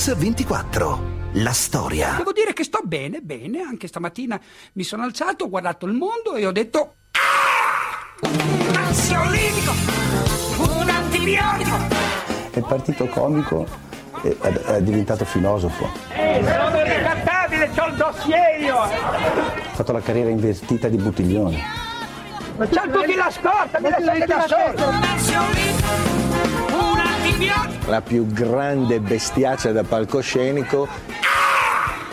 Mix24. La storia. Devo dire che sto bene, bene. Anche stamattina mi sono alzato, ho guardato il mondo e ho detto. Ah! Un ansiolitico! Un antibiotico! Il partito comico è, è diventato filosofo. Eh, sono ricattabile, c'ho il dossier io! Ha fatto la carriera invertita di Buttiglione. Ma c'ha tutti la scorta, mi lasciate da solo! La più grande bestiaccia da palcoscenico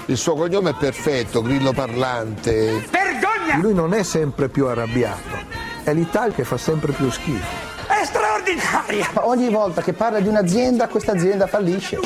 il suo cognome è perfetto, grillo parlante. Vergogna! Lui non è sempre più arrabbiato, è l'Italia che fa sempre più schifo. È straordinaria! Ma ogni volta che parla di un'azienda, questa azienda fallisce.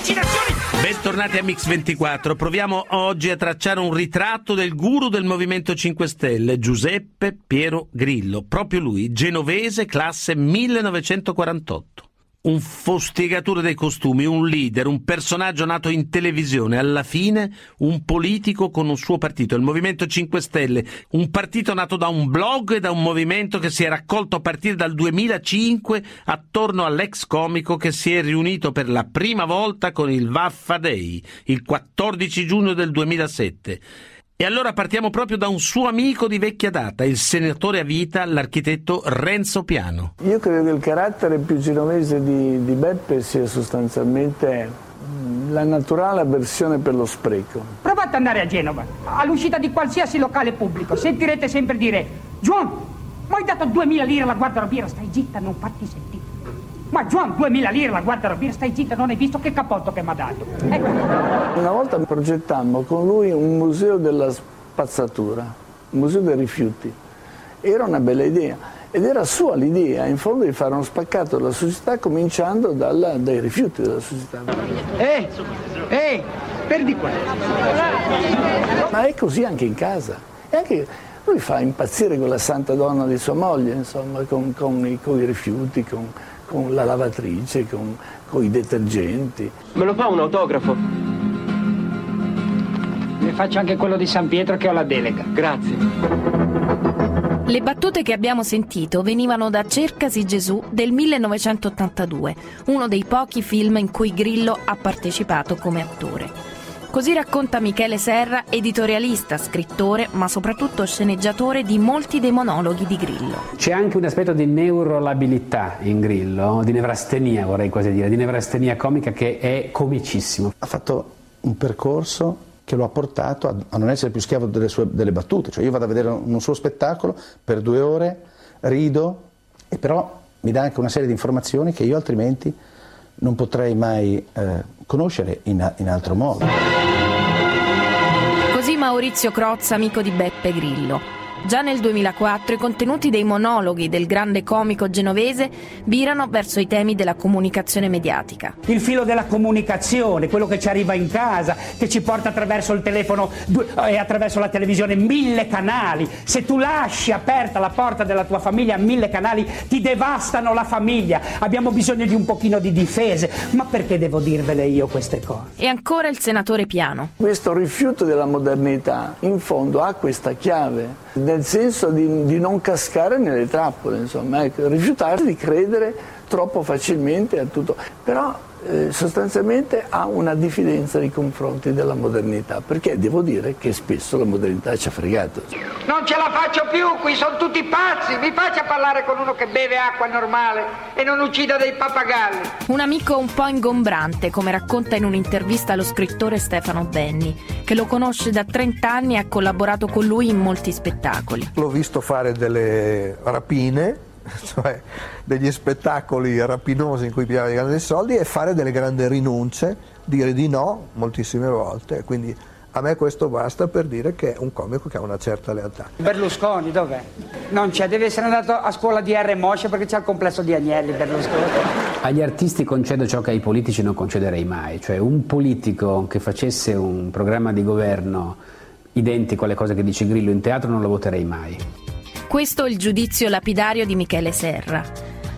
Bentornati a Mix24. Proviamo oggi a tracciare un ritratto del guru del Movimento 5 Stelle, Giuseppe Piero Grillo. Proprio lui, genovese, classe 1948 un fustigatore dei costumi, un leader, un personaggio nato in televisione, alla fine un politico con un suo partito, il Movimento 5 Stelle, un partito nato da un blog e da un movimento che si è raccolto a partire dal 2005 attorno all'ex comico che si è riunito per la prima volta con il Vaffa Day, il 14 giugno del 2007 e allora partiamo proprio da un suo amico di vecchia data, il senatore a vita, l'architetto Renzo Piano. Io credo che il carattere più genovese di, di Beppe sia sostanzialmente la naturale avversione per lo spreco. Provate ad andare a Genova, all'uscita di qualsiasi locale pubblico, sentirete sempre dire John, ma hai dato 2000 lire alla guardarobiera, stai zitta, non farti sentire. Ma John, 2000 lire la guardarobiera, stai zitta, non hai visto che cappotto che mi ha dato. Ecco. Una volta progettammo con lui un museo della spazzatura, un museo dei rifiuti. Era una bella idea ed era sua l'idea, in fondo, di fare uno spaccato della società cominciando dalla, dai rifiuti della società. Ehi, ehi, perdi qua. Ma è così anche in casa. E anche lui fa impazzire quella santa donna di sua moglie, insomma, con, con, i, con i rifiuti, con, con la lavatrice, con, con, i detergenti. Me lo fa un autografo? Ne faccio anche quello di San Pietro che ho la delega. Grazie. Le battute che abbiamo sentito venivano da Cercasi Gesù del 1982, uno dei pochi film in cui Grillo ha partecipato come attore. Così racconta Michele Serra, editorialista, scrittore, ma soprattutto sceneggiatore di molti dei monologhi di Grillo. C'è anche un aspetto di neurolabilità in Grillo, di nevrastenia vorrei quasi dire, di nevrastenia comica che è comicissimo. Ha fatto un percorso che lo ha portato a, a non essere più schiavo delle, sue, delle battute. Cioè io vado a vedere un, un suo spettacolo per due ore, rido, e però mi dà anche una serie di informazioni che io altrimenti non potrei mai eh, conoscere in, in altro modo. Così Maurizio Crozza, amico di Beppe Grillo. Già nel 2004 i contenuti dei monologhi del grande comico genovese virano verso i temi della comunicazione mediatica. Il filo della comunicazione, quello che ci arriva in casa, che ci porta attraverso il telefono e attraverso la televisione mille canali. Se tu lasci aperta la porta della tua famiglia a mille canali, ti devastano la famiglia. Abbiamo bisogno di un pochino di difese. Ma perché devo dirvele io queste cose? E ancora il senatore Piano. Questo rifiuto della modernità, in fondo, ha questa chiave nel senso di, di, non cascare nelle trappole, insomma, ecco, rifiutarsi di credere troppo facilmente a tutto. Però eh, sostanzialmente ha una diffidenza nei confronti della modernità, perché devo dire che spesso la modernità ci ha fregato. Non ce la faccio più, qui sono tutti pazzi, mi faccia parlare con uno che beve acqua normale e non uccida dei pappagalli. Un amico un po' ingombrante, come racconta in un'intervista lo scrittore Stefano Benni, che lo conosce da 30 anni e ha collaborato con lui in molti spettacoli. L'ho visto fare delle rapine cioè degli spettacoli rapinosi in cui pigliava grandi soldi e fare delle grandi rinunce, dire di no moltissime volte. Quindi a me questo basta per dire che è un comico che ha una certa lealtà. Berlusconi dov'è? Non c'è, deve essere andato a scuola di R. Moscia perché c'è il complesso di Agnelli Berlusconi. Agli artisti concedo ciò che ai politici non concederei mai, cioè un politico che facesse un programma di governo identico alle cose che dice Grillo in teatro non lo voterei mai. Questo è il giudizio lapidario di Michele Serra.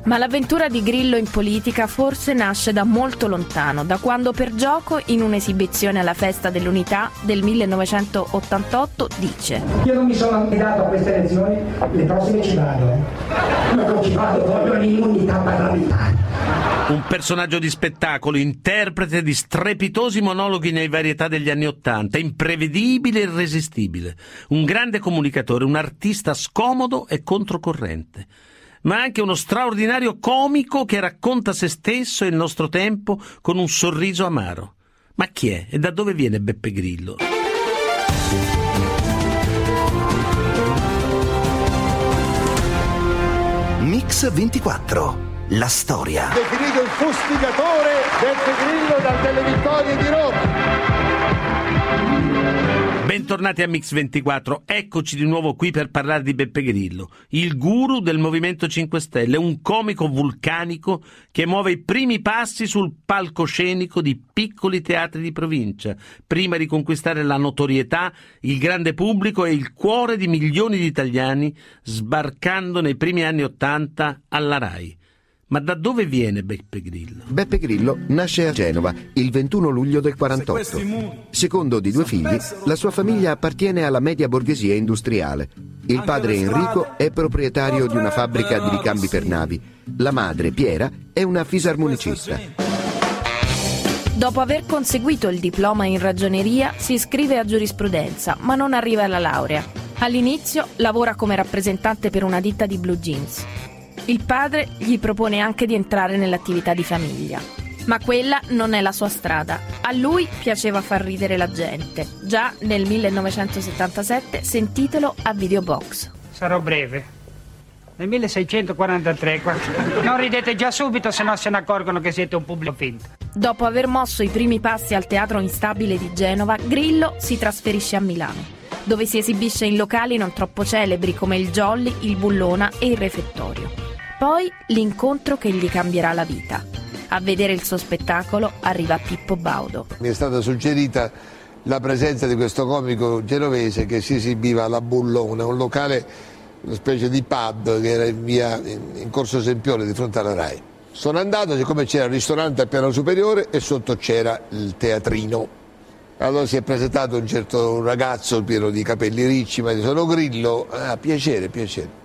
Ma l'avventura di Grillo in politica forse nasce da molto lontano, da quando per gioco, in un'esibizione alla festa dell'unità del 1988, dice Io non mi sono candidato a queste elezioni, le prossime ci vado, eh. Ma non ci vado, voglio l'immunità parlamentare. Un personaggio di spettacolo, interprete di strepitosi monologhi nei varietà degli anni Ottanta, imprevedibile e irresistibile. Un grande comunicatore, un artista scomodo e controcorrente. Ma anche uno straordinario comico che racconta se stesso e il nostro tempo con un sorriso amaro. Ma chi è e da dove viene Beppe Grillo? Mix 24. La storia. Definito il fustigatore Beppe Grillo dal delle vittorie di Roma. Bentornati a Mix24, eccoci di nuovo qui per parlare di Beppe Grillo, il guru del Movimento 5 Stelle, un comico vulcanico che muove i primi passi sul palcoscenico di piccoli teatri di provincia, prima di conquistare la notorietà, il grande pubblico e il cuore di milioni di italiani, sbarcando nei primi anni Ottanta alla RAI. Ma da dove viene Beppe Grillo? Beppe Grillo nasce a Genova il 21 luglio del 48. Secondo di due figli, la sua famiglia appartiene alla media borghesia industriale. Il padre Enrico è proprietario di una fabbrica di ricambi per navi. La madre, Piera, è una fisarmonicista. Dopo aver conseguito il diploma in ragioneria, si iscrive a giurisprudenza, ma non arriva alla laurea. All'inizio lavora come rappresentante per una ditta di blue jeans. Il padre gli propone anche di entrare nell'attività di famiglia. Ma quella non è la sua strada. A lui piaceva far ridere la gente. Già nel 1977 sentitelo a Videobox. Sarò breve. Nel 1643, non ridete già subito se no se ne accorgono che siete un pubblico finto. Dopo aver mosso i primi passi al Teatro Instabile di Genova, Grillo si trasferisce a Milano, dove si esibisce in locali non troppo celebri come il Jolly, il Bullona e il Refettorio. Poi l'incontro che gli cambierà la vita. A vedere il suo spettacolo arriva Pippo Baudo. Mi è stata suggerita la presenza di questo comico genovese che si esibiva alla Bullona, un locale, una specie di pub che era in, via, in Corso Sempione di fronte alla RAI. Sono andato, siccome c'era il ristorante al piano superiore e sotto c'era il teatrino. Allora si è presentato un certo ragazzo pieno di capelli ricci, ha detto sono Grillo, ah, piacere, piacere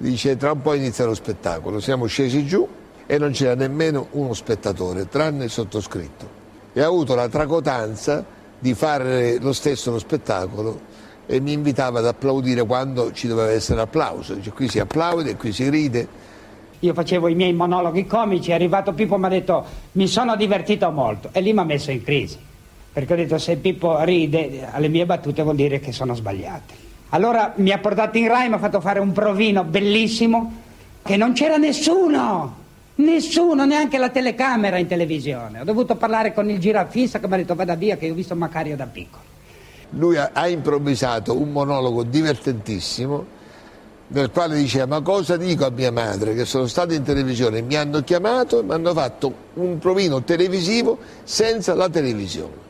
dice tra un po' inizia lo spettacolo, siamo scesi giù e non c'era nemmeno uno spettatore, tranne il sottoscritto. E ha avuto la tracotanza di fare lo stesso lo spettacolo e mi invitava ad applaudire quando ci doveva essere applauso. Dice qui si applaude, qui si ride. Io facevo i miei monologhi comici, è arrivato Pippo e mi ha detto mi sono divertito molto e lì mi ha messo in crisi, perché ho detto se Pippo ride alle mie battute vuol dire che sono sbagliate. Allora mi ha portato in Rai, mi ha fatto fare un provino bellissimo, che non c'era nessuno, nessuno, neanche la telecamera in televisione. Ho dovuto parlare con il girafista che mi ha detto vada via che io ho visto Macario da piccolo. Lui ha, ha improvvisato un monologo divertentissimo nel quale diceva ma cosa dico a mia madre che sono stato in televisione, mi hanno chiamato e mi hanno fatto un provino televisivo senza la televisione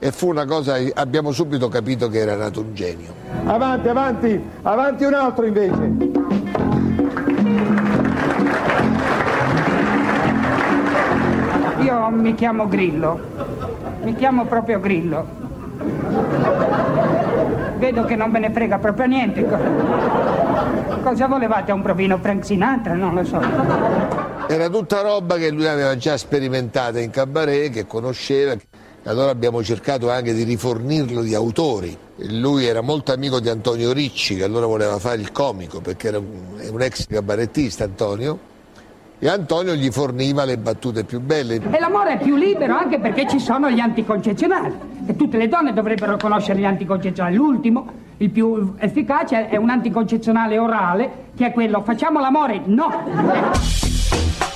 e fu una cosa, abbiamo subito capito che era nato un genio. Avanti, avanti, avanti un altro invece. Io mi chiamo Grillo, mi chiamo proprio Grillo. Vedo che non ve ne frega proprio niente. Cosa volevate? Un provino Frank Sinatra? Non lo so. Era tutta roba che lui aveva già sperimentata in cabaret, che conosceva. Allora abbiamo cercato anche di rifornirlo di autori. Lui era molto amico di Antonio Ricci, che allora voleva fare il comico, perché era un, ex cabarettista Antonio, e Antonio gli forniva le battute più belle. E l'amore è più libero anche perché ci sono gli anticoncezionali. E tutte le donne dovrebbero conoscere gli anticoncezionali. L'ultimo, il più efficace, è un anticoncezionale orale, che è quello facciamo l'amore? No!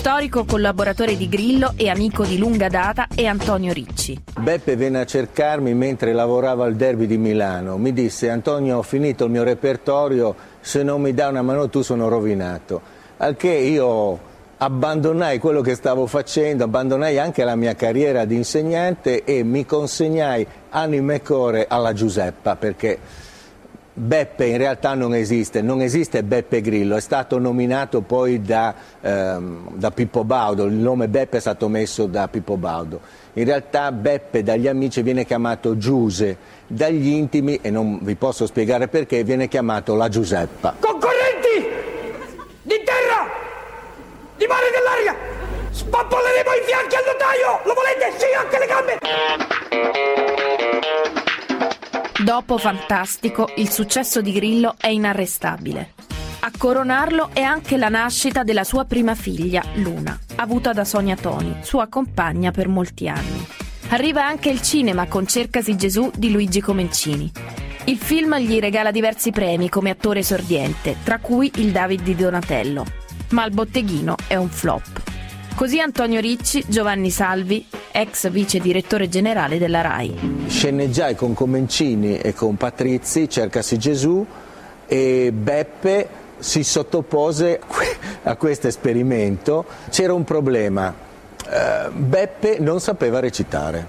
Storico collaboratore di Grillo e amico di lunga data è Antonio Ricci. Beppe venne a cercarmi mentre lavoravo al derby di Milano. Mi disse Antonio ho finito il mio repertorio, se non mi dai una mano tu sono rovinato. Al che io abbandonai quello che stavo facendo, abbandonai anche la mia carriera di insegnante e mi consegnai anima e core alla Giuseppa perché Beppe in realtà non esiste, non esiste Beppe Grillo, è stato nominato poi da, ehm, da, Pippo Baudo, il nome Beppe è stato messo da Pippo Baudo. In realtà Beppe dagli amici viene chiamato Giuse, dagli intimi, e non vi posso spiegare perché, viene chiamato la Giuseppa. Concorrenti! Di terra! Di mare dell'aria! Pappolleremo i fianchi al notaio! Lo volete? Sì, anche le gambe! Dopo Fantastico, il successo di Grillo è inarrestabile. A coronarlo è anche la nascita della sua prima figlia, Luna, avuta da Sonia Toni, sua compagna per molti anni. Arriva anche il cinema con Cercasi Gesù di Luigi Comencini. Il film gli regala diversi premi come attore esordiente, tra cui il David di Donatello. Ma il botteghino è un flop. Così Antonio Ricci, Giovanni Salvi, ex vice direttore generale della RAI. Sceneggiai con Comencini e con Patrizi, Cercasi Gesù e Beppe si sottopose a questo esperimento. C'era un problema, uh, Beppe non sapeva recitare,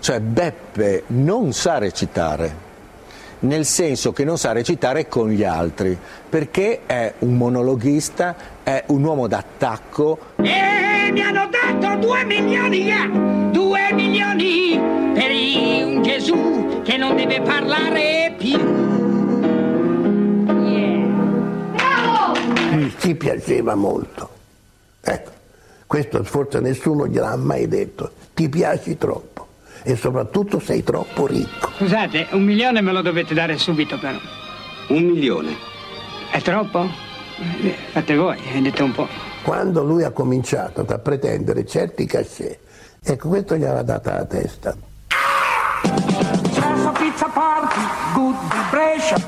cioè Beppe non sa recitare nel senso che non sa recitare con gli altri, perché è un monologhista, è un uomo d'attacco. E mi hanno dato due milioni, yeah! due milioni per un Gesù che non deve parlare più. Yeah. Ci piaceva molto. Ecco, questo forse nessuno gliel'ha mai detto. Ti piaci troppo e soprattutto sei troppo ricco. Scusate, un milione me lo dovete dare subito però. Un milione? È troppo? Eh, fate voi, dite un po'. Quando lui ha cominciato a pretendere certi cachet, ecco questo gli aveva data la testa.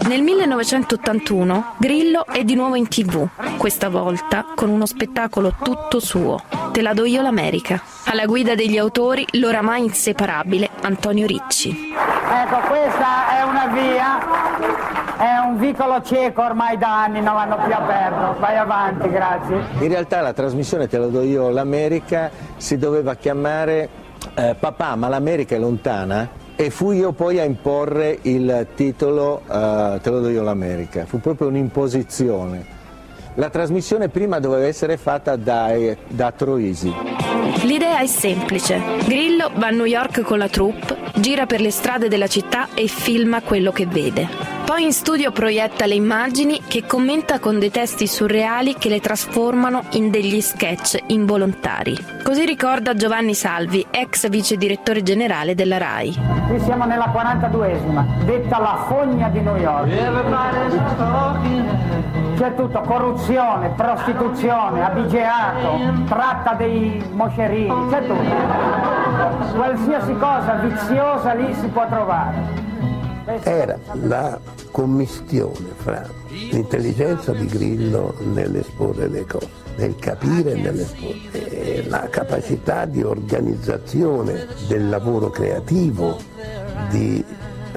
Nel 1981 Grillo è di nuovo in tv, questa volta con uno spettacolo tutto suo. Te la do io l'America. Alla guida degli autori l'oramai inseparabile Antonio Ricci. Ecco, questa è una via, è un vicolo cieco ormai da anni, non l'hanno più aperto. Vai avanti, grazie. In realtà la trasmissione Te la do io l'America si doveva chiamare eh, Papà, ma l'America è lontana? E fui io poi a imporre il titolo uh, Te lo do io l'America, fu proprio un'imposizione. La trasmissione prima doveva essere fatta da, da Troisi. L'idea è semplice. Grillo va a New York con la troupe, gira per le strade della città e filma quello che vede. Poi in studio proietta le immagini che commenta con dei testi surreali che le trasformano in degli sketch involontari. Così ricorda Giovanni Salvi, ex vice direttore generale della RAI. Qui siamo nella 42esima, detta la fogna di New York. C'è tutto, corruzione, prostituzione, abigeato, tratta dei moscerini, c'è tutto. Qualsiasi cosa viziosa lì si può trovare era la commistione fra l'intelligenza di Grillo nell'esporre le cose, nel capire e nell'esporre, e la capacità di organizzazione del lavoro creativo di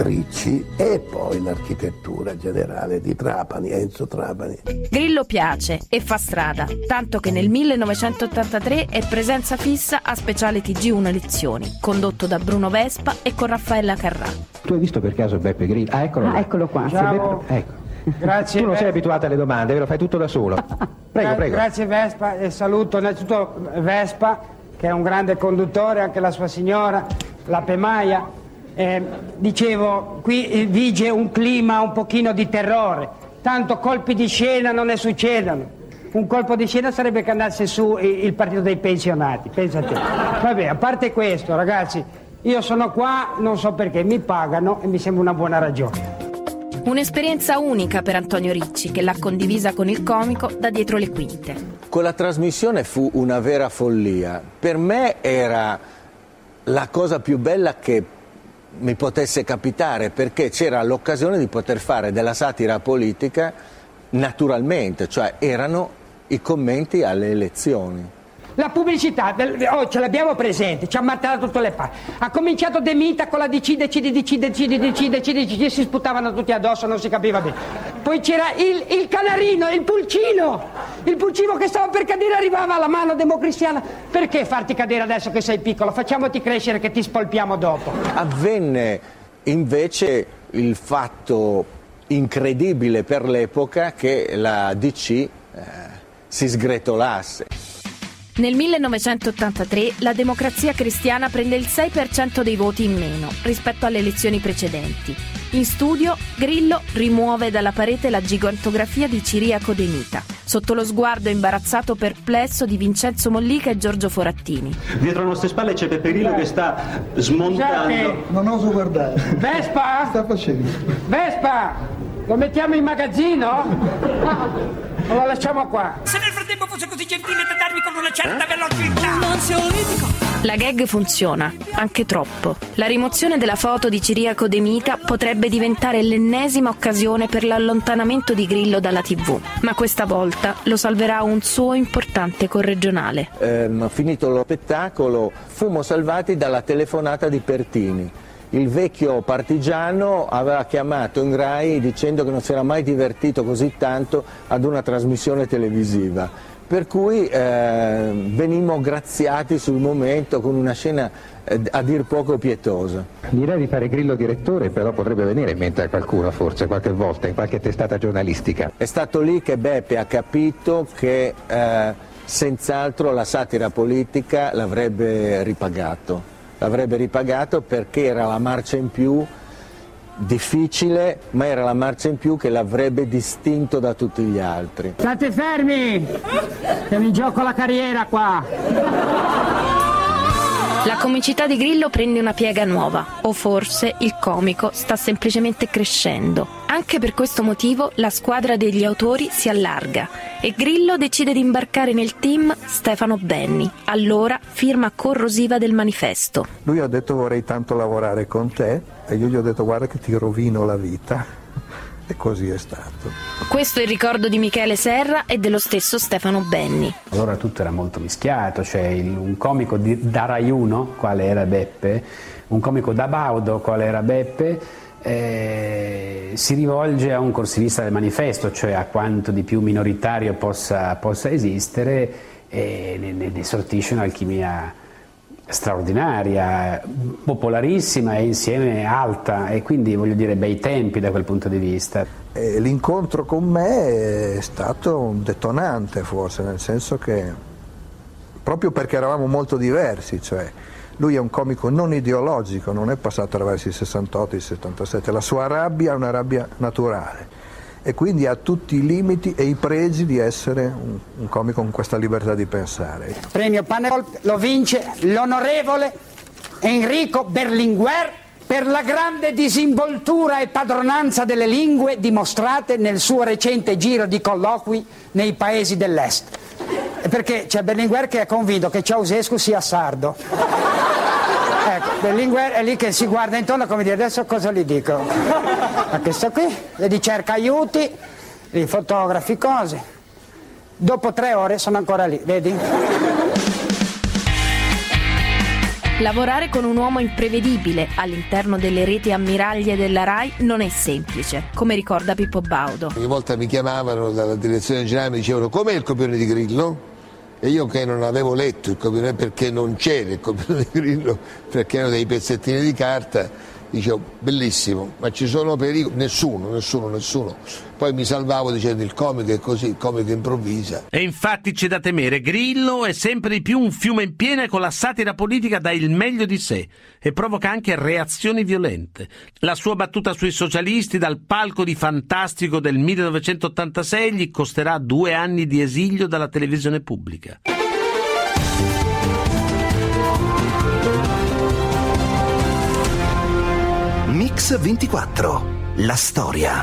Ricci e poi l'architettura generale di Trapani, Enzo Trapani. Grillo piace e fa strada, tanto che nel 1983 è presenza fissa a Speciale TG1 Lezioni, condotto da Bruno Vespa e con Raffaella Carrà. Tu hai visto per caso Beppe Grillo? Ah, eccolo, ah, eccolo qua. Beppe... Ecco. Grazie. Tu non sei abituata alle domande, lo fai tutto da solo. Prego, prego. Grazie Vespa e saluto innanzitutto Vespa, che è un grande conduttore, anche la sua signora, la Pemaia eh, dicevo, qui eh, vige un clima un pochino di terrore, tanto colpi di scena non ne succedono. Un colpo di scena sarebbe che andasse su il partito dei pensionati, pensate. Vabbè, a parte questo, ragazzi, io sono qua, non so perché, mi pagano e mi sembra una buona ragione. Un'esperienza unica per Antonio Ricci, che l'ha condivisa con il comico da dietro le quinte. Quella trasmissione fu una vera follia. Per me era la cosa più bella che mi potesse capitare perché c'era l'occasione di poter fare della satira politica naturalmente, cioè erano i commenti alle elezioni. La pubblicità, oh, ce l'abbiamo presente, ci ha martellato tutte le parti. Ha cominciato De Mita con la DC, decide, decide, decide, decide, decide, decide, si sputavano tutti addosso, non si capiva bene. Poi c'era il, il canarino, il pulcino, il pulcino che stava per cadere arrivava alla mano democristiana. Perché farti cadere adesso che sei piccolo? Facciamoti crescere che ti spolpiamo dopo. Avvenne invece il fatto incredibile per l'epoca che la DC eh, si sgretolasse. Nel 1983 la democrazia cristiana prende il 6% dei voti in meno rispetto alle elezioni precedenti. In studio Grillo rimuove dalla parete la gigantografia di Ciriaco De Mita, sotto lo sguardo imbarazzato perplesso di Vincenzo Mollica e Giorgio Forattini. Dietro le nostre spalle c'è Peppe Grillo che sta smontando. Non oso guardare. Vespa? Sta facendo? Vespa! Lo mettiamo in magazzino? O lo lasciamo qua? Se nel frattempo fosse gentile da darmi con una certa velocità. Un ansiolitico. La gag funziona, anche troppo. La rimozione della foto di Ciriaco De Mita potrebbe diventare l'ennesima occasione per l'allontanamento di Grillo dalla TV, ma questa volta lo salverà un suo importante corregionale. Ehm, finito lo spettacolo, fummo salvati dalla telefonata di Pertini. Il vecchio partigiano aveva chiamato in Rai dicendo che non si era mai divertito così tanto ad una trasmissione televisiva per cui eh, venimmo graziati sul momento con una scena eh, a dir poco pietosa. L'idea di fare Grillo direttore però potrebbe venire in mente a qualcuno forse qualche volta in qualche testata giornalistica. È stato lì che Beppe ha capito che eh, senz'altro la satira politica l'avrebbe ripagato, l'avrebbe ripagato perché era la marcia in più difficile, ma era la marcia in più che l'avrebbe distinto da tutti gli altri. State fermi! Siamo in gioco la carriera qua! La comicità di Grillo prende una piega nuova, o forse il comico sta semplicemente crescendo. Anche per questo motivo la squadra degli autori si allarga e Grillo decide di imbarcare nel team Stefano Benni, allora firma corrosiva del manifesto. Lui ha detto vorrei tanto lavorare con te e io gli ho detto guarda che ti rovino la vita. E così è stato. Questo è il ricordo di Michele Serra e dello stesso Stefano Benni. Allora tutto era molto mischiato, cioè un comico di, da Rai 1, quale era Beppe, un comico da Baudo, quale era Beppe, eh, si rivolge a un corsivista del manifesto, cioè a quanto di più minoritario possa, possa esistere e ne, ne, ne sortisce un'alchimia straordinaria, popolarissima e insieme alta e quindi voglio dire bei tempi da quel punto di vista. L'incontro con me è stato un detonante forse, nel senso che proprio perché eravamo molto diversi, cioè lui è un comico non ideologico, non è passato attraverso i 68 e i 77, la sua rabbia è una rabbia naturale e quindi ha tutti i limiti e i pregi di essere un, un comico con questa libertà di pensare. Premio Panel lo vince l'onorevole Enrico Berlinguer per la grande disinvoltura e padronanza delle lingue dimostrate nel suo recente giro di colloqui nei paesi dell'Est. Perché c'è Berlinguer che è convinto che Ceausescu sia sardo. Berlinguer è lì che si guarda intorno come dire adesso cosa gli dico. Ma questo qui, vedi cerca aiuti, li fotografi cose. Dopo tre ore sono ancora lì, vedi? Lavorare con un uomo imprevedibile all'interno delle reti ammiraglie della RAI non è semplice, come ricorda Pippo Baudo. Ogni volta mi chiamavano dalla direzione generale e mi dicevano com'è il copione di Grillo? E io che non avevo letto il copione perché non c'era il copione di Grillo, perché erano dei pezzettini di carta, dicevo bellissimo, ma ci sono pericoli? Nessuno, nessuno, nessuno. Poi mi salvavo dicendo il comico è così, il comico improvvisa. E infatti c'è da temere, Grillo è sempre di più un fiume in piena con la satira politica dà il meglio di sé e provoca anche reazioni violente. La sua battuta sui socialisti dal palco di Fantastico del 1986 gli costerà due anni di esilio dalla televisione pubblica. Mix 24. La storia.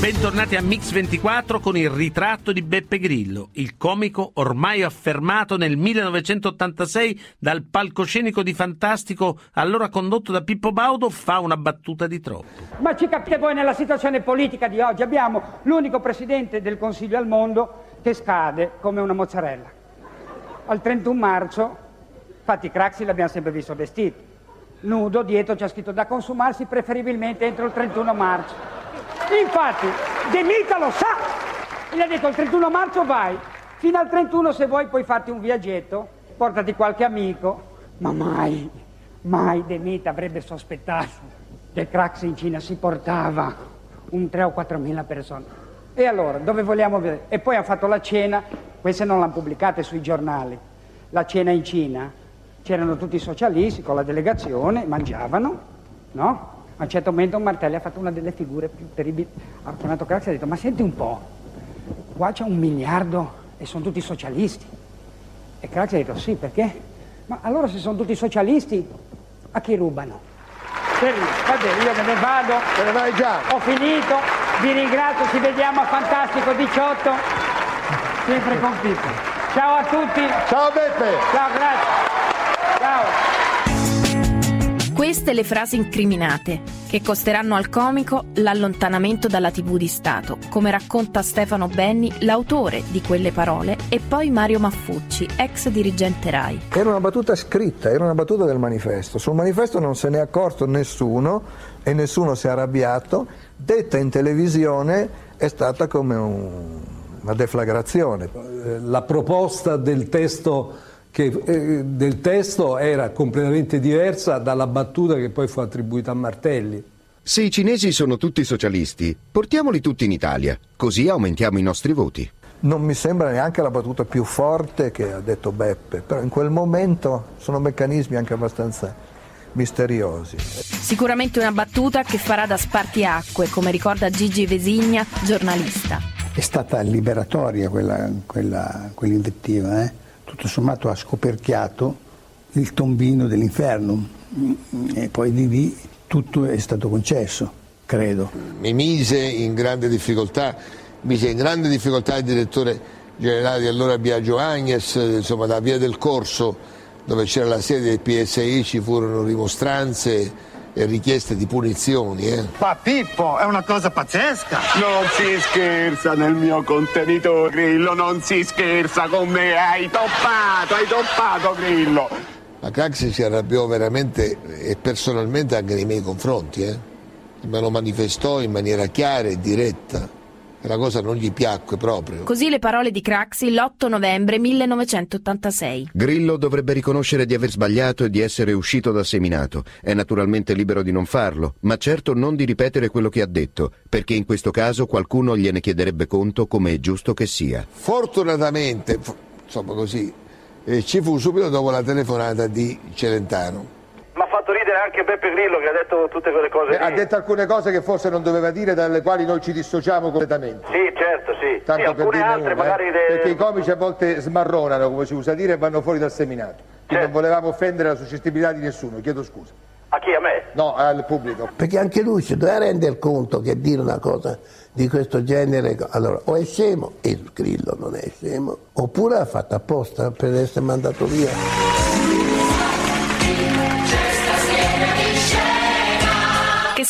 Bentornati a Mix 24 con il ritratto di Beppe Grillo, il comico ormai affermato nel 1986 dal palcoscenico di Fantastico, allora condotto da Pippo Baudo, fa una battuta di troppo. Ma ci capite voi nella situazione politica di oggi? Abbiamo l'unico presidente del Consiglio al mondo che scade come una mozzarella. Al 31 marzo, infatti Craxi l'abbiamo sempre visto vestito nudo, dietro c'è scritto da consumarsi preferibilmente entro il 31 marzo. Infatti, De Mita lo sa, gli ha detto il 31 marzo vai, fino al 31 se vuoi puoi farti un viaggetto, portati qualche amico, ma mai, mai De Mita avrebbe sospettato che Crax in Cina si portava un 3 o 4 mila persone. E allora, dove vogliamo vedere? E poi ha fatto la cena, queste non l'hanno pubblicate sui giornali, la cena in Cina, c'erano tutti i socialisti con la delegazione, mangiavano, no? A un certo momento Martelli ha fatto una delle figure più terribili. Ha chiamato Craxi e ha detto, ma senti un po', qua c'è un miliardo e sono tutti socialisti. E Craxi ha detto, sì, perché? Ma allora se sono tutti socialisti, a chi rubano? Per- Va bene, io me ne vado. Te ne vai già. Ho finito, vi ringrazio, ci vediamo a Fantastico 18, sempre con Pippo. Ciao a tutti. Ciao Beppe. Ciao, grazie. Ciao. Queste le frasi incriminate, che costeranno al comico l'allontanamento dalla TV di Stato, come racconta Stefano Benni, l'autore di quelle parole, e poi Mario Maffucci, ex dirigente RAI. Era una battuta scritta, era una battuta del manifesto. Sul manifesto non se ne è accorto nessuno e nessuno si è arrabbiato. Detta in televisione è stata come un- una deflagrazione. La proposta del testo, che, eh, del testo era completamente diversa dalla battuta che poi fu attribuita a Martelli. Se i cinesi sono tutti socialisti, portiamoli tutti in Italia, così aumentiamo i nostri voti. Non mi sembra neanche la battuta più forte che ha detto Beppe, però in quel momento sono meccanismi anche abbastanza misteriosi. Sicuramente una battuta che farà da spartiacque, come ricorda Gigi Vesigna, giornalista. È stata liberatoria quella, quella- quell'invettiva, eh? Tutto sommato ha scoperchiato il tombino dell'inferno e poi di lì tutto è stato concesso, credo. mi mise in grande difficoltà, mise in grande difficoltà il direttore generale di allora Biagio Agnes, insomma da Via del Corso dove c'era la sede del PSI ci furono rimostranze e richieste di punizioni. eh. Ma Pippo, è una cosa pazzesca! Non si scherza nel mio contenitore, Grillo, non si scherza con me, hai toppato, hai toppato, Grillo! La Craxi si arrabbiò veramente e personalmente anche nei miei confronti, eh. me lo manifestò in maniera chiara e diretta la cosa non gli piacque proprio. Così le parole di Craxi l'8 novembre 1986. Grillo dovrebbe riconoscere di aver sbagliato e di essere uscito da seminato. È naturalmente libero di non farlo, ma certo non di ripetere quello che ha detto, perché in questo caso qualcuno gliene chiederebbe conto come è giusto che sia. Fortunatamente, insomma così, eh, ci fu subito dopo la telefonata di Celentano. Mi ha fatto ridere anche Beppe Grillo che ha detto tutte quelle cose. Eh, ha lì. detto alcune cose che forse non doveva dire, dalle quali noi ci dissociamo completamente. Sì, certo, sì. Tanto Sì, per alcune dirne altre una, eh. magari le- Perché i comici a volte smarronano, come si usa dire, e vanno fuori dal seminato. Quindi Certo. non volevamo offendere la suscettibilità di nessuno, chiedo scusa. A chi? A me? No, al pubblico. Perché anche lui si doveva rendere conto che dire una cosa di questo genere, allora o è scemo, e il Grillo non è scemo, oppure ha fatto apposta per essere mandato via.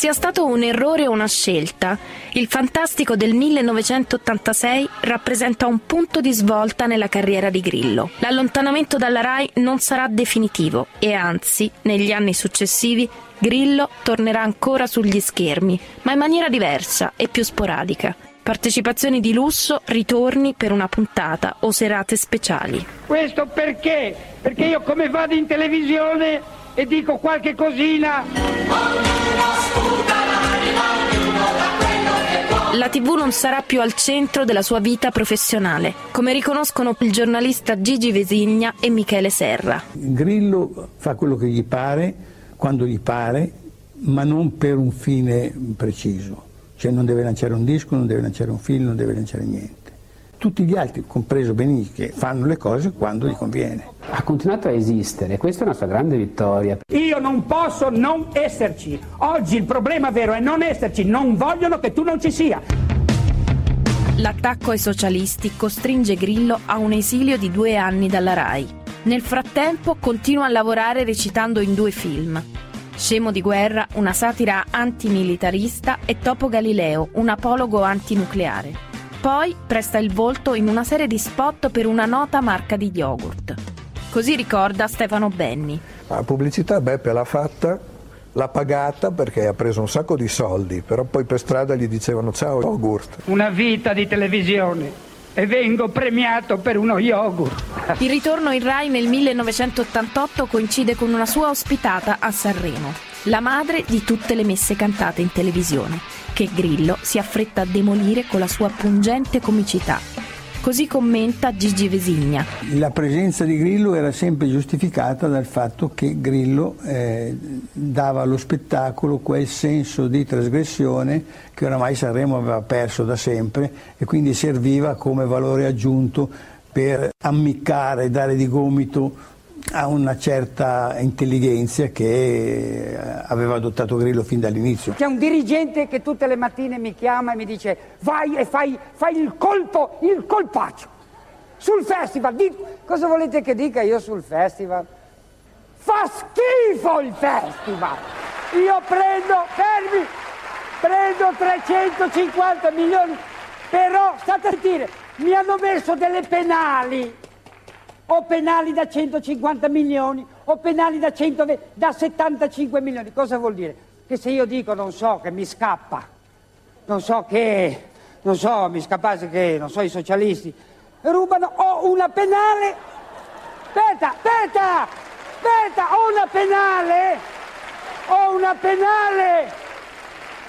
Sia stato un errore o una scelta, il fantastico del 1986 rappresenta un punto di svolta nella carriera di Grillo. L'allontanamento dalla RAI non sarà definitivo e anzi, negli anni successivi, Grillo tornerà ancora sugli schermi, ma in maniera diversa e più sporadica. Partecipazioni di lusso, ritorni per una puntata o serate speciali. Questo perché? Perché io come vado in televisione e dico qualche cosina. La TV non sarà più al centro della sua vita professionale, come riconoscono il giornalista Gigi Vesigna e Michele Serra. Grillo fa quello che gli pare, quando gli pare, ma non per un fine preciso. Cioè non deve lanciare un disco, non deve lanciare un film, non deve lanciare niente. Tutti gli altri, compreso Benigni, che fanno le cose quando gli conviene. Ha continuato a esistere, questa è una sua grande vittoria. Io non posso non esserci. Oggi il problema vero è non esserci. Non vogliono che tu non ci sia. L'attacco ai socialisti costringe Grillo a un esilio di due anni dalla RAI. Nel frattempo continua a lavorare recitando in due film. Scemo di guerra, una satira antimilitarista e Topo Galileo, un apologo antinucleare. Poi presta il volto in una serie di spot per una nota marca di yogurt. Così ricorda Stefano Benni. La pubblicità Beppe l'ha fatta, l'ha pagata perché ha preso un sacco di soldi, però poi per strada gli dicevano ciao yogurt. Una vita di televisione e vengo premiato per uno yogurt. Il ritorno in Rai nel 1988 coincide con una sua ospitata a Sanremo, la madre di tutte le messe cantate in televisione, che Grillo si affretta a demolire con la sua pungente comicità. Così commenta Gigi Vesigna. La presenza di Grillo era sempre giustificata dal fatto che Grillo eh, dava allo spettacolo quel senso di trasgressione che oramai Sanremo aveva perso da sempre e quindi serviva come valore aggiunto per ammiccare, dare di gomito a una certa intelligenza che eh, aveva adottato Grillo fin dall'inizio. C'è un dirigente che tutte le mattine mi chiama e mi dice vai e fai, fai il colpo, il colpaccio. Sul festival, Di- cosa volete che dica io sul festival? Fa schifo il festival! Io prendo, fermi, prendo 350 milioni, però state a sentire, mi hanno messo delle penali o penali da 150 milioni o penali da, 120, da 75 milioni. Cosa vuol dire? Che se io dico, non so, che mi scappa, non so che, non so, mi scappasse che, non so, i socialisti rubano, ho una penale, aspetta, aspetta, aspetta, ho una penale, ho una penale,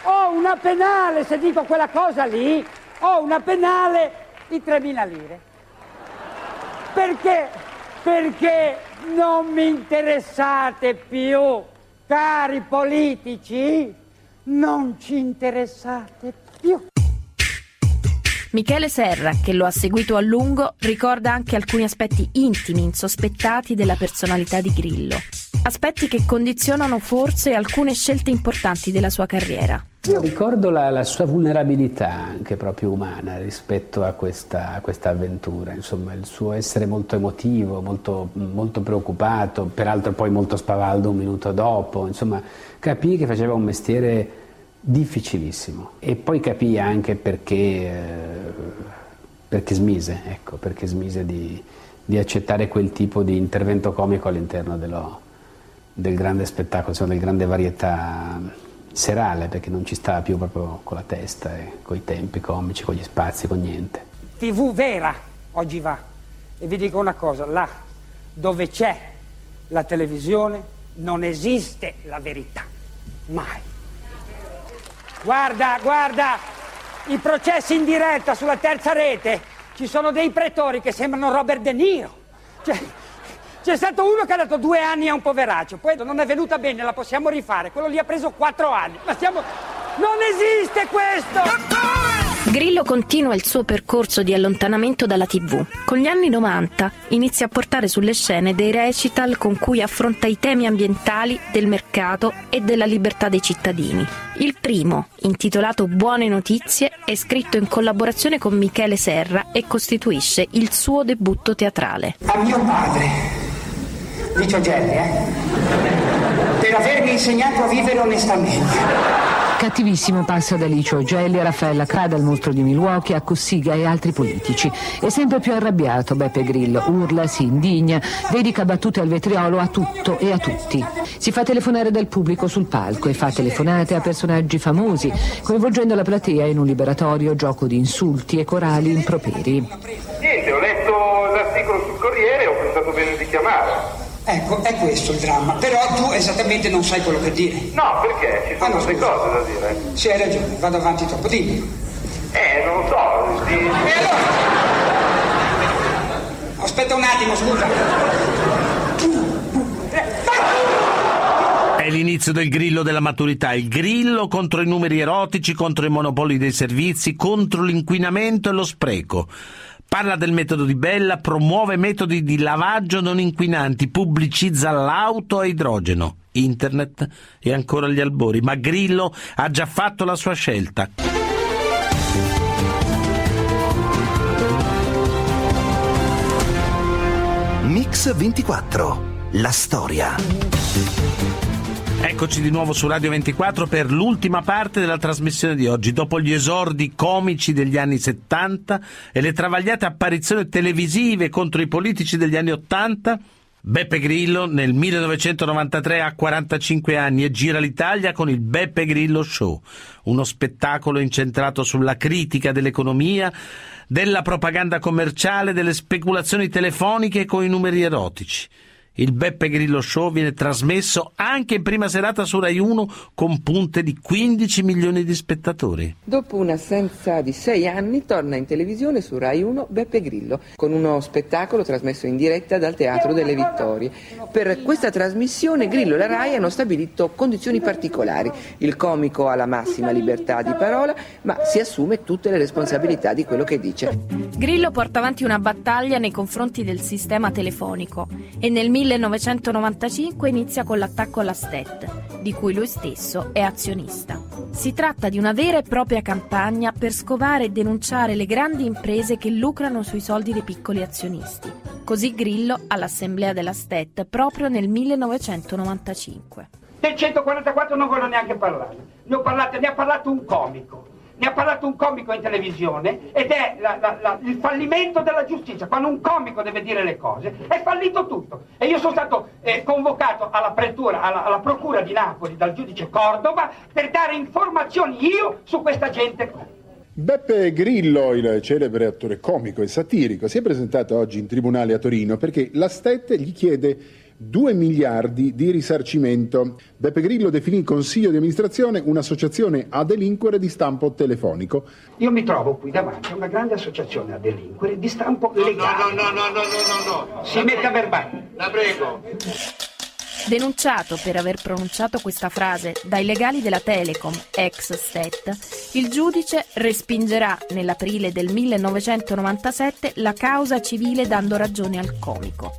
ho una penale, se dico quella cosa lì, ho una penale di 3.000 lire. Perché? Perché non mi interessate più, cari politici, non ci interessate più. Michele Serra, che lo ha seguito a lungo, ricorda anche alcuni aspetti intimi, insospettati della personalità di Grillo. Aspetti che condizionano forse alcune scelte importanti della sua carriera. Io ricordo la, la sua vulnerabilità anche proprio umana rispetto a questa, a questa avventura, insomma il suo essere molto emotivo, molto, molto preoccupato, peraltro poi molto spavaldo un minuto dopo, insomma capì che faceva un mestiere difficilissimo. E poi capì anche perché, eh, perché smise, ecco, perché smise di, di, accettare quel tipo di intervento comico all'interno dello, del grande spettacolo, insomma, del grande varietà serale, perché non ci stava più proprio con la testa, e con i tempi comici, con gli spazi, con niente. TV vera oggi va. E vi dico una cosa, là dove c'è la televisione non esiste la verità, mai. Guarda, guarda, i processi in diretta sulla terza rete, ci sono dei pretori che sembrano Robert De Niro. Cioè, c'è stato uno che ha dato due anni a un poveraccio, poi non è venuta bene, la possiamo rifare. Quello lì ha preso quattro anni. Ma stiamo. Non esiste questo! Grillo continua il suo percorso di allontanamento dalla TV. Con gli anni 90 inizia a portare sulle scene dei recital con cui affronta i temi ambientali, del mercato e della libertà dei cittadini. Il primo, intitolato Buone notizie, è scritto in collaborazione con Michele Serra e costituisce il suo debutto teatrale. A mio padre, Licio Gelli, eh? Per avermi insegnato a vivere onestamente. Cattivissimo passa da Licio Gelli a Raffaella Crada, al mostro di Milwaukee, a Cossiga e altri politici. È sempre più arrabbiato Beppe Grillo, urla, si indigna, dedica battute al vetriolo a tutto e a tutti. Si fa telefonare dal pubblico sul palco e fa telefonate a personaggi famosi, coinvolgendo la platea in un liberatorio gioco di insulti e corali improperi. Niente, ho letto l'articolo sul Corriere e ho pensato bene di chiamare. Ecco, è questo il dramma. Però tu esattamente non sai quello che dire. No, perché? Ci sono tante cose da dire. Sì, hai ragione, vado avanti troppo, dimmi. Eh, non lo so. Di... E allora? Aspetta un attimo, scusa. È l'inizio del grillo della maturità, il grillo contro i numeri erotici, contro i monopoli dei servizi, contro l'inquinamento e lo spreco. Parla del metodo di Bella, promuove metodi di lavaggio non inquinanti, pubblicizza l'auto a idrogeno, internet e ancora gli albori, ma Grillo ha già fatto la sua scelta. Mix 24. La storia. Eccoci di nuovo su Radio 24 per l'ultima parte della trasmissione di oggi. Dopo gli esordi comici degli anni 70 e le travagliate apparizioni televisive contro i politici degli anni 80, Beppe Grillo nel 1993 ha 45 anni e gira l'Italia con il Beppe Grillo Show, uno spettacolo incentrato sulla critica dell'economia, della propaganda commerciale, delle speculazioni telefoniche con i numeri erotici. Il Beppe Grillo Show viene trasmesso anche in prima serata su Rai 1 con punte di 15 milioni di spettatori. Dopo un'assenza di sei anni torna in televisione su Rai 1 Beppe Grillo con uno spettacolo trasmesso in diretta dal Teatro delle Vittorie. Per questa trasmissione Grillo e la Rai hanno stabilito condizioni particolari. Il comico ha la massima libertà di parola ma si assume tutte le responsabilità di quello che dice. Grillo porta avanti una battaglia nei confronti del sistema telefonico e nel 1995 inizia con l'attacco alla STET, di cui lui stesso è azionista. Si tratta di una vera e propria campagna per scovare e denunciare le grandi imprese che lucrano sui soldi dei piccoli azionisti. Così Grillo all'assemblea della STET proprio nel 1995. Del 144 non voglio neanche parlare. Ne, ho parlato, ne ha parlato un comico. Ne ha parlato un comico in televisione ed è la, la, la, il fallimento della giustizia. Quando un comico deve dire le cose, è fallito tutto. E io sono stato eh, convocato alla, pretura, alla, alla procura di Napoli dal giudice Cordova per dare informazioni io su questa gente. Beppe Grillo, il celebre attore comico e satirico, si è presentato oggi in tribunale a Torino perché la Stet gli chiede 2 miliardi di risarcimento. Beppe Grillo definì il consiglio di amministrazione un'associazione a delinquere di stampo telefonico. Io mi trovo qui davanti a una grande associazione a delinquere di stampo legale. No, no, no, no, no, no, no. Si metta a verbale. La prego. Denunciato per aver pronunciato questa frase dai legali della Telecom, ex Stet, il giudice respingerà nell'aprile del 1997 la causa civile dando ragione al comico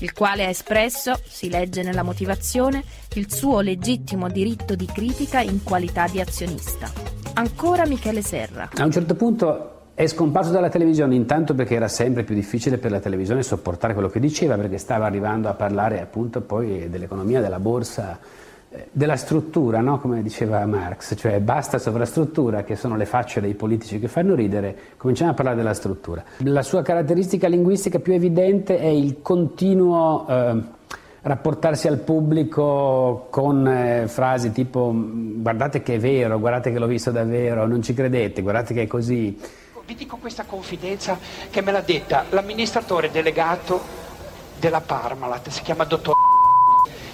il quale ha espresso, si legge nella motivazione, il suo legittimo diritto di critica in qualità di azionista. Ancora Michele Serra. A un certo punto è scomparso dalla televisione intanto perché era sempre più difficile per la televisione sopportare quello che diceva perché stava arrivando a parlare appunto poi dell'economia, della borsa, della struttura, no? come diceva Marx, cioè basta sovrastruttura, che sono le facce dei politici che fanno ridere, cominciamo a parlare della struttura. La sua caratteristica linguistica più evidente è il continuo eh, rapportarsi al pubblico con eh, frasi tipo guardate che è vero, guardate che l'ho visto davvero, non ci credete, guardate che è così. Vi dico questa confidenza che me l'ha detta l'amministratore delegato della Parmalat, si chiama dottor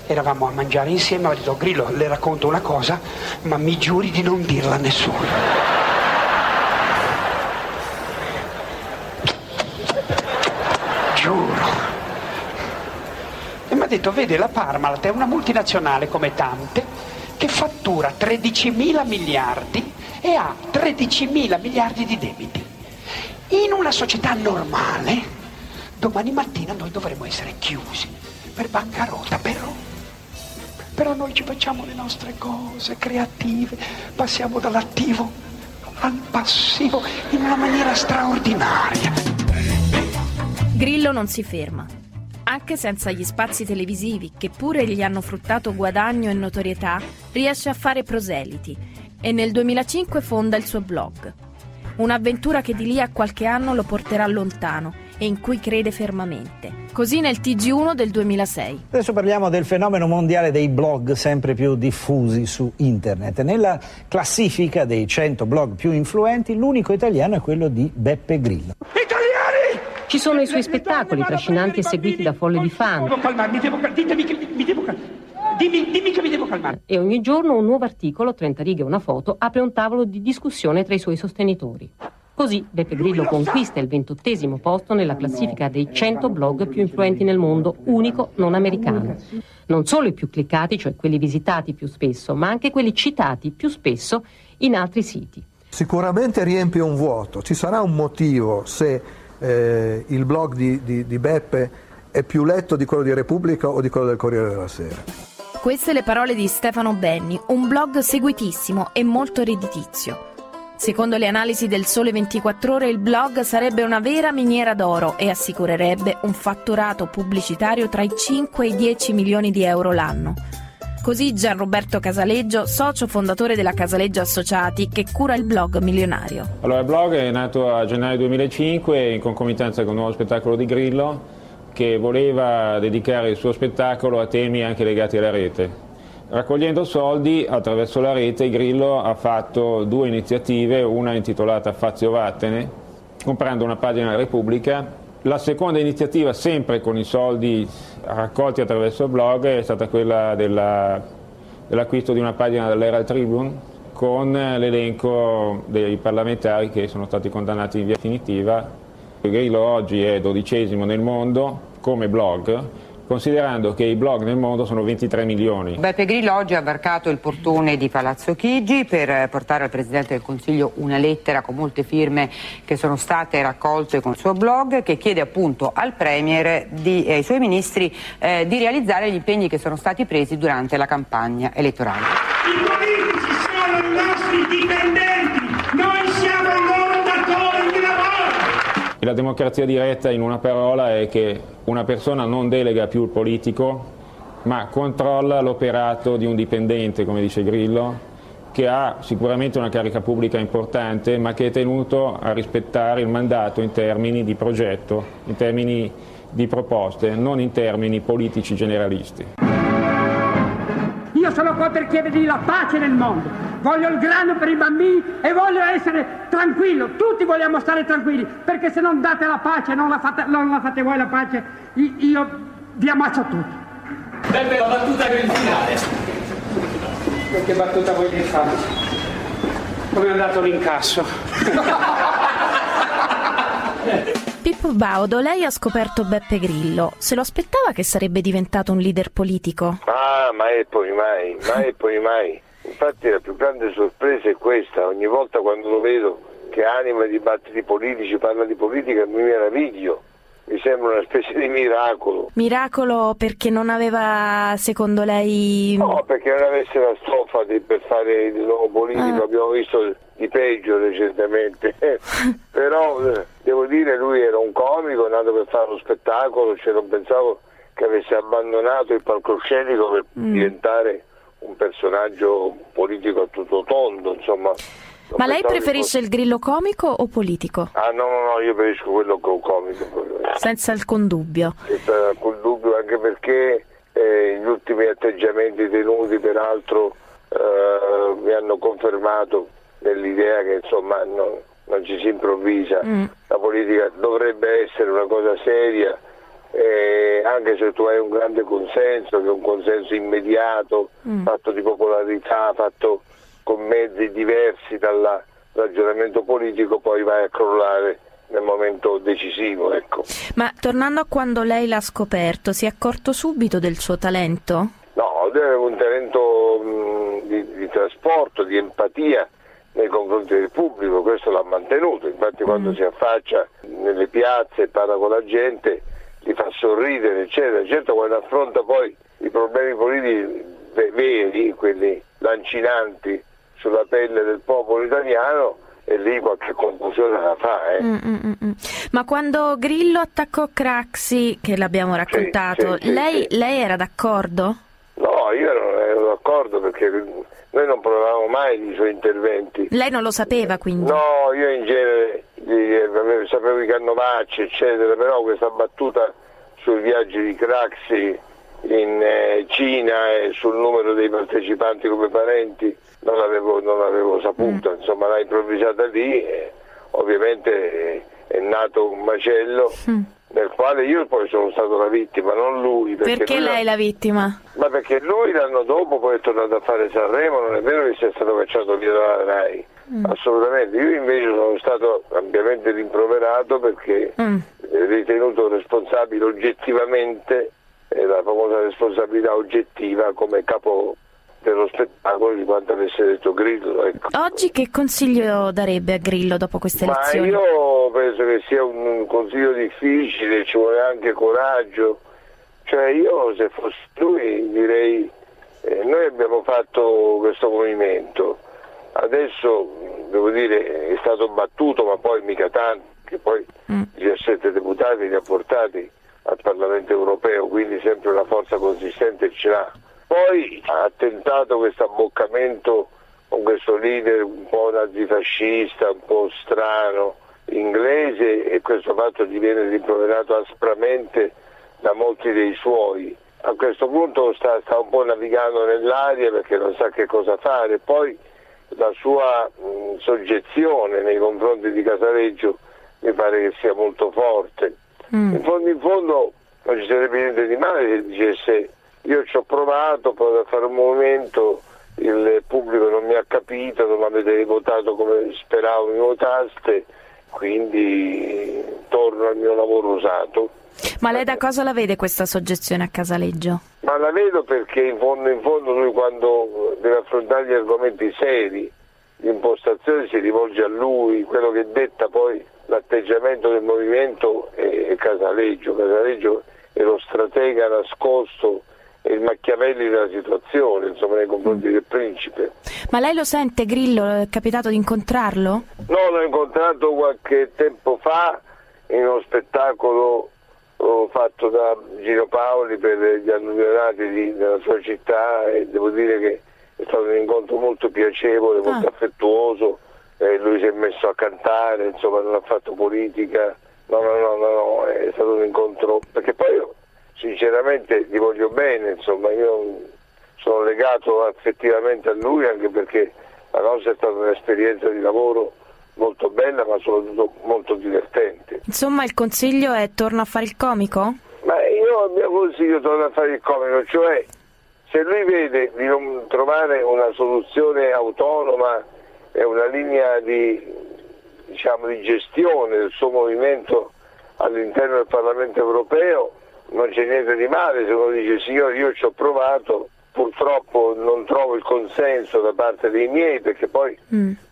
eravamo a mangiare insieme, ho detto Grillo le racconto una cosa, ma mi giuri di non dirla a nessuno. Giuro. E mi ha detto, vede la Parmalat è una multinazionale come tante che fattura 13 mila miliardi e ha 13 mila miliardi di debiti. In una società normale, domani mattina noi dovremmo essere chiusi per bancarotta, però però noi ci facciamo le nostre cose creative, passiamo dall'attivo al passivo in una maniera straordinaria. Grillo non si ferma. Anche senza gli spazi televisivi, che pure gli hanno fruttato guadagno e notorietà, riesce a fare proseliti e nel 2005 fonda il suo blog. Un'avventura che di lì a qualche anno lo porterà lontano e in cui crede fermamente. Così nel TG1 del 2006. Adesso parliamo del fenomeno mondiale dei blog sempre più diffusi su internet. Nella classifica dei 100 blog più influenti, l'unico italiano è quello di Beppe Grillo. Italiani! Ci sono i suoi spettacoli trascinanti e seguiti da folle di fan. Devo calmarmi, devo, ditemi che mi devo calmare. Dimmi, dimmi che mi devo calmare. E ogni giorno un nuovo articolo, 30 righe e una foto, apre un tavolo di discussione tra i suoi sostenitori. Così Beppe Grillo conquista il ventottesimo posto nella classifica dei 100 blog più influenti nel mondo, unico non americano. Non solo i più cliccati, cioè quelli visitati più spesso, ma anche quelli citati più spesso in altri siti. Sicuramente riempie un vuoto, ci sarà un motivo se eh, il blog di, di, di Beppe è più letto di quello di Repubblica o di quello del Corriere della Sera. Queste le parole di Stefano Benni, un blog seguitissimo e molto redditizio. Secondo le analisi del Sole 24 Ore, il blog sarebbe una vera miniera d'oro e assicurerebbe un fatturato pubblicitario tra i 5 e i 10 milioni di euro l'anno. Così Gianroberto Casaleggio, socio fondatore della Casaleggio Associati, che cura il blog milionario. Allora, il blog è nato a gennaio 2005 in concomitanza con un nuovo spettacolo di Grillo che voleva dedicare il suo spettacolo a temi anche legati alla rete. Raccogliendo soldi attraverso la rete, Grillo ha fatto due iniziative, una intitolata Fazio Vattene, comprando una pagina della Repubblica La seconda iniziativa, sempre con i soldi raccolti attraverso il blog, è stata quella della, dell'acquisto di una pagina dell'Herald Tribune con l'elenco dei parlamentari che sono stati condannati in via definitiva. Grillo oggi è dodicesimo nel mondo come blog, considerando che i blog nel mondo sono 23 milioni. Beppe Grillo oggi ha varcato il portone di Palazzo Chigi per portare al Presidente del Consiglio una lettera con molte firme che sono state raccolte con il suo blog che chiede appunto al Premier e ai suoi ministri eh, di realizzare gli impegni che sono stati presi durante la campagna elettorale. E la democrazia diretta in una parola è che una persona non delega più il politico, ma controlla l'operato di un dipendente, come dice Grillo, che ha sicuramente una carica pubblica importante, ma che è tenuto a rispettare il mandato in termini di progetto, in termini di proposte, non in termini politici generalisti. Io sono qua per chiedergli la pace nel mondo. Voglio il grano per i bambini e voglio essere tranquillo. Tutti vogliamo stare tranquilli, perché se non date la pace, non la fate, non la fate voi la pace, io vi ammazzo tutti. Beppe, la battuta per il finale. Che battuta vuoi che faccia? Come è andato l'incasso? Pippo Baudo, lei ha scoperto Beppe Grillo. Se lo aspettava che sarebbe diventato un leader politico? Ah, ma e poi mai, ma e poi mai. Infatti la più grande sorpresa è questa, ogni volta quando lo vedo che anima i dibattiti politici, parla di politica, mi meraviglio. Mi sembra una specie di miracolo. Miracolo perché non aveva, secondo lei... No, perché non avesse la stoffa di, per fare il nuovo politico, Ah. abbiamo visto di peggio recentemente. Però devo dire, lui era un comico, è nato per fare lo spettacolo, cioè non pensavo che avesse abbandonato il palcoscenico per Mm. diventare un personaggio politico a tutto tondo, insomma. Ma lei preferisce il Grillo comico o politico? Ah no, no, no, io preferisco quello co- comico. Senza alcun dubbio. senza alcun dubbio, anche perché eh, gli ultimi atteggiamenti tenuti peraltro eh, mi hanno confermato nell'idea che insomma non, non ci si improvvisa, Mm. la politica dovrebbe essere una cosa seria, eh, anche se tu hai un grande consenso, che è un consenso immediato, Mm. fatto di popolarità, fatto con mezzi diversi dal ragionamento politico, poi vai a crollare nel momento decisivo. Ecco. Ma tornando a quando lei l'ha scoperto, si è accorto subito del suo talento? No, lui aveva un talento mh, di, di trasporto, di empatia nei confronti del pubblico, questo l'ha mantenuto, infatti quando si affaccia nelle piazze e parla con la gente li fa sorridere, eccetera. Certo quando affronta poi i problemi politici ve- veri, quelli lancinanti sulla pelle del popolo italiano, e lì qualche confusione la fa. Eh. Mm, mm, mm. Ma quando Grillo attaccò Craxi, che l'abbiamo raccontato, sì, sì, lei, lei era d'accordo? No, io non ero d'accordo perché noi non provavamo mai i suoi interventi. Lei non lo sapeva quindi? No, io in genere eh, sapevo i cannovacci, eccetera, però questa battuta sui viaggi di Craxi in eh, Cina e sul numero dei partecipanti come parenti non l'avevo, non l'avevo saputa, Mm. insomma l'ha improvvisata lì e ovviamente è nato un macello Mm. nel quale io poi sono stato la vittima, non lui. Perché lui- lei è la vittima? ma perché lui l'anno dopo poi è tornato a fare Sanremo, non è vero che sia stato cacciato via dalla RAI, Mm. assolutamente. Io invece sono stato ampiamente rimproverato perché Mm. eh, ritenuto responsabile oggettivamente, la famosa responsabilità oggettiva come capo dello spettacolo di quanto avesse detto Grillo. Ecco. Oggi che consiglio darebbe a Grillo dopo queste Ma elezioni? io penso che sia un, consiglio difficile, ci vuole anche coraggio. Cioè io se fossi lui direi eh, noi abbiamo fatto questo movimento, adesso devo dire è stato battuto ma poi mica tanto, che poi 17 deputati li ha portati al Parlamento europeo, quindi sempre una forza consistente ce l'ha. Poi ha tentato questo abboccamento con questo leader un po' nazifascista, un po' strano, inglese e questo fatto diviene rimproverato aspramente da molti dei suoi. A questo punto sta, sta un po' navigando nell'aria perché non sa che cosa fare. Poi la sua mh, soggezione nei confronti di Casaleggio mi pare che sia molto forte. In fondo in fondo non ci sarebbe niente di male se dicesse io ci ho provato, provato a fare un movimento, il pubblico non mi ha capito, non mi avete votato come speravo mi votaste, quindi torno al mio lavoro usato. Ma lei da cosa la vede questa soggezione a Casaleggio? Ma la vedo perché in fondo in fondo lui quando deve affrontare gli argomenti seri, l'impostazione si rivolge a lui, quello che detta poi l'atteggiamento del movimento è, Casaleggio, Casaleggio è lo stratega nascosto il Machiavelli della situazione, insomma, nei confronti del principe. Ma lei lo sente, Grillo? È capitato di incontrarlo? No, l'ho incontrato qualche tempo fa in uno spettacolo oh, fatto da Gino Paoli per gli alluvionati di- della sua città e devo dire che è stato un incontro molto piacevole, molto affettuoso, eh, lui si è messo a cantare, insomma non ha fatto politica, no, no, no, no, no, è stato un incontro, perché poi io sinceramente gli voglio bene, insomma io sono legato affettivamente a lui anche perché la nostra è stata un'esperienza di lavoro molto bella ma soprattutto molto divertente. Insomma, il consiglio è torna a fare il comico? Ma io il mio consiglio torna a fare il comico, cioè se lui vede di non trovare una soluzione autonoma e una linea di, diciamo, di gestione del suo movimento all'interno del Parlamento europeo, non c'è niente di male se uno dice signore io ci ho provato, purtroppo non trovo il consenso da parte dei miei perché poi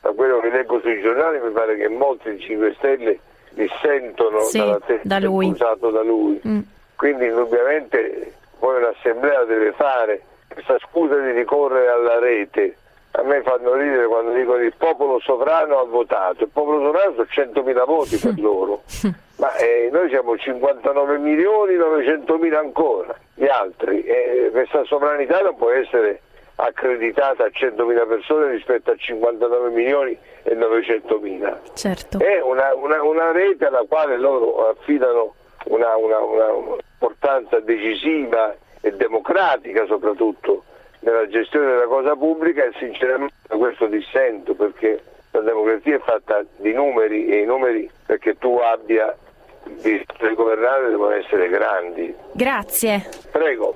da quello che leggo sui giornali mi pare che molti di 5 Stelle dissentono Sì, dalla testa da lui. usato da lui. Mm. Quindi indubbiamente poi un'assemblea deve fare questa scusa di ricorrere alla rete. A me fanno ridere quando dicono il popolo sovrano ha votato, il popolo sovrano sono 100.000 voti per loro, ma eh, noi siamo 59 milioni 900 mila ancora, gli altri, e questa sovranità non può essere accreditata a 100.000 persone rispetto a 59 milioni e 900 mila. Certo. È una, una- una rete alla quale loro affidano una, una- una importanza decisiva e democratica soprattutto nella gestione della cosa pubblica e sinceramente da questo dissento perché la democrazia è fatta di numeri e i numeri perché tu abbia di governare devono essere grandi. Grazie. Prego.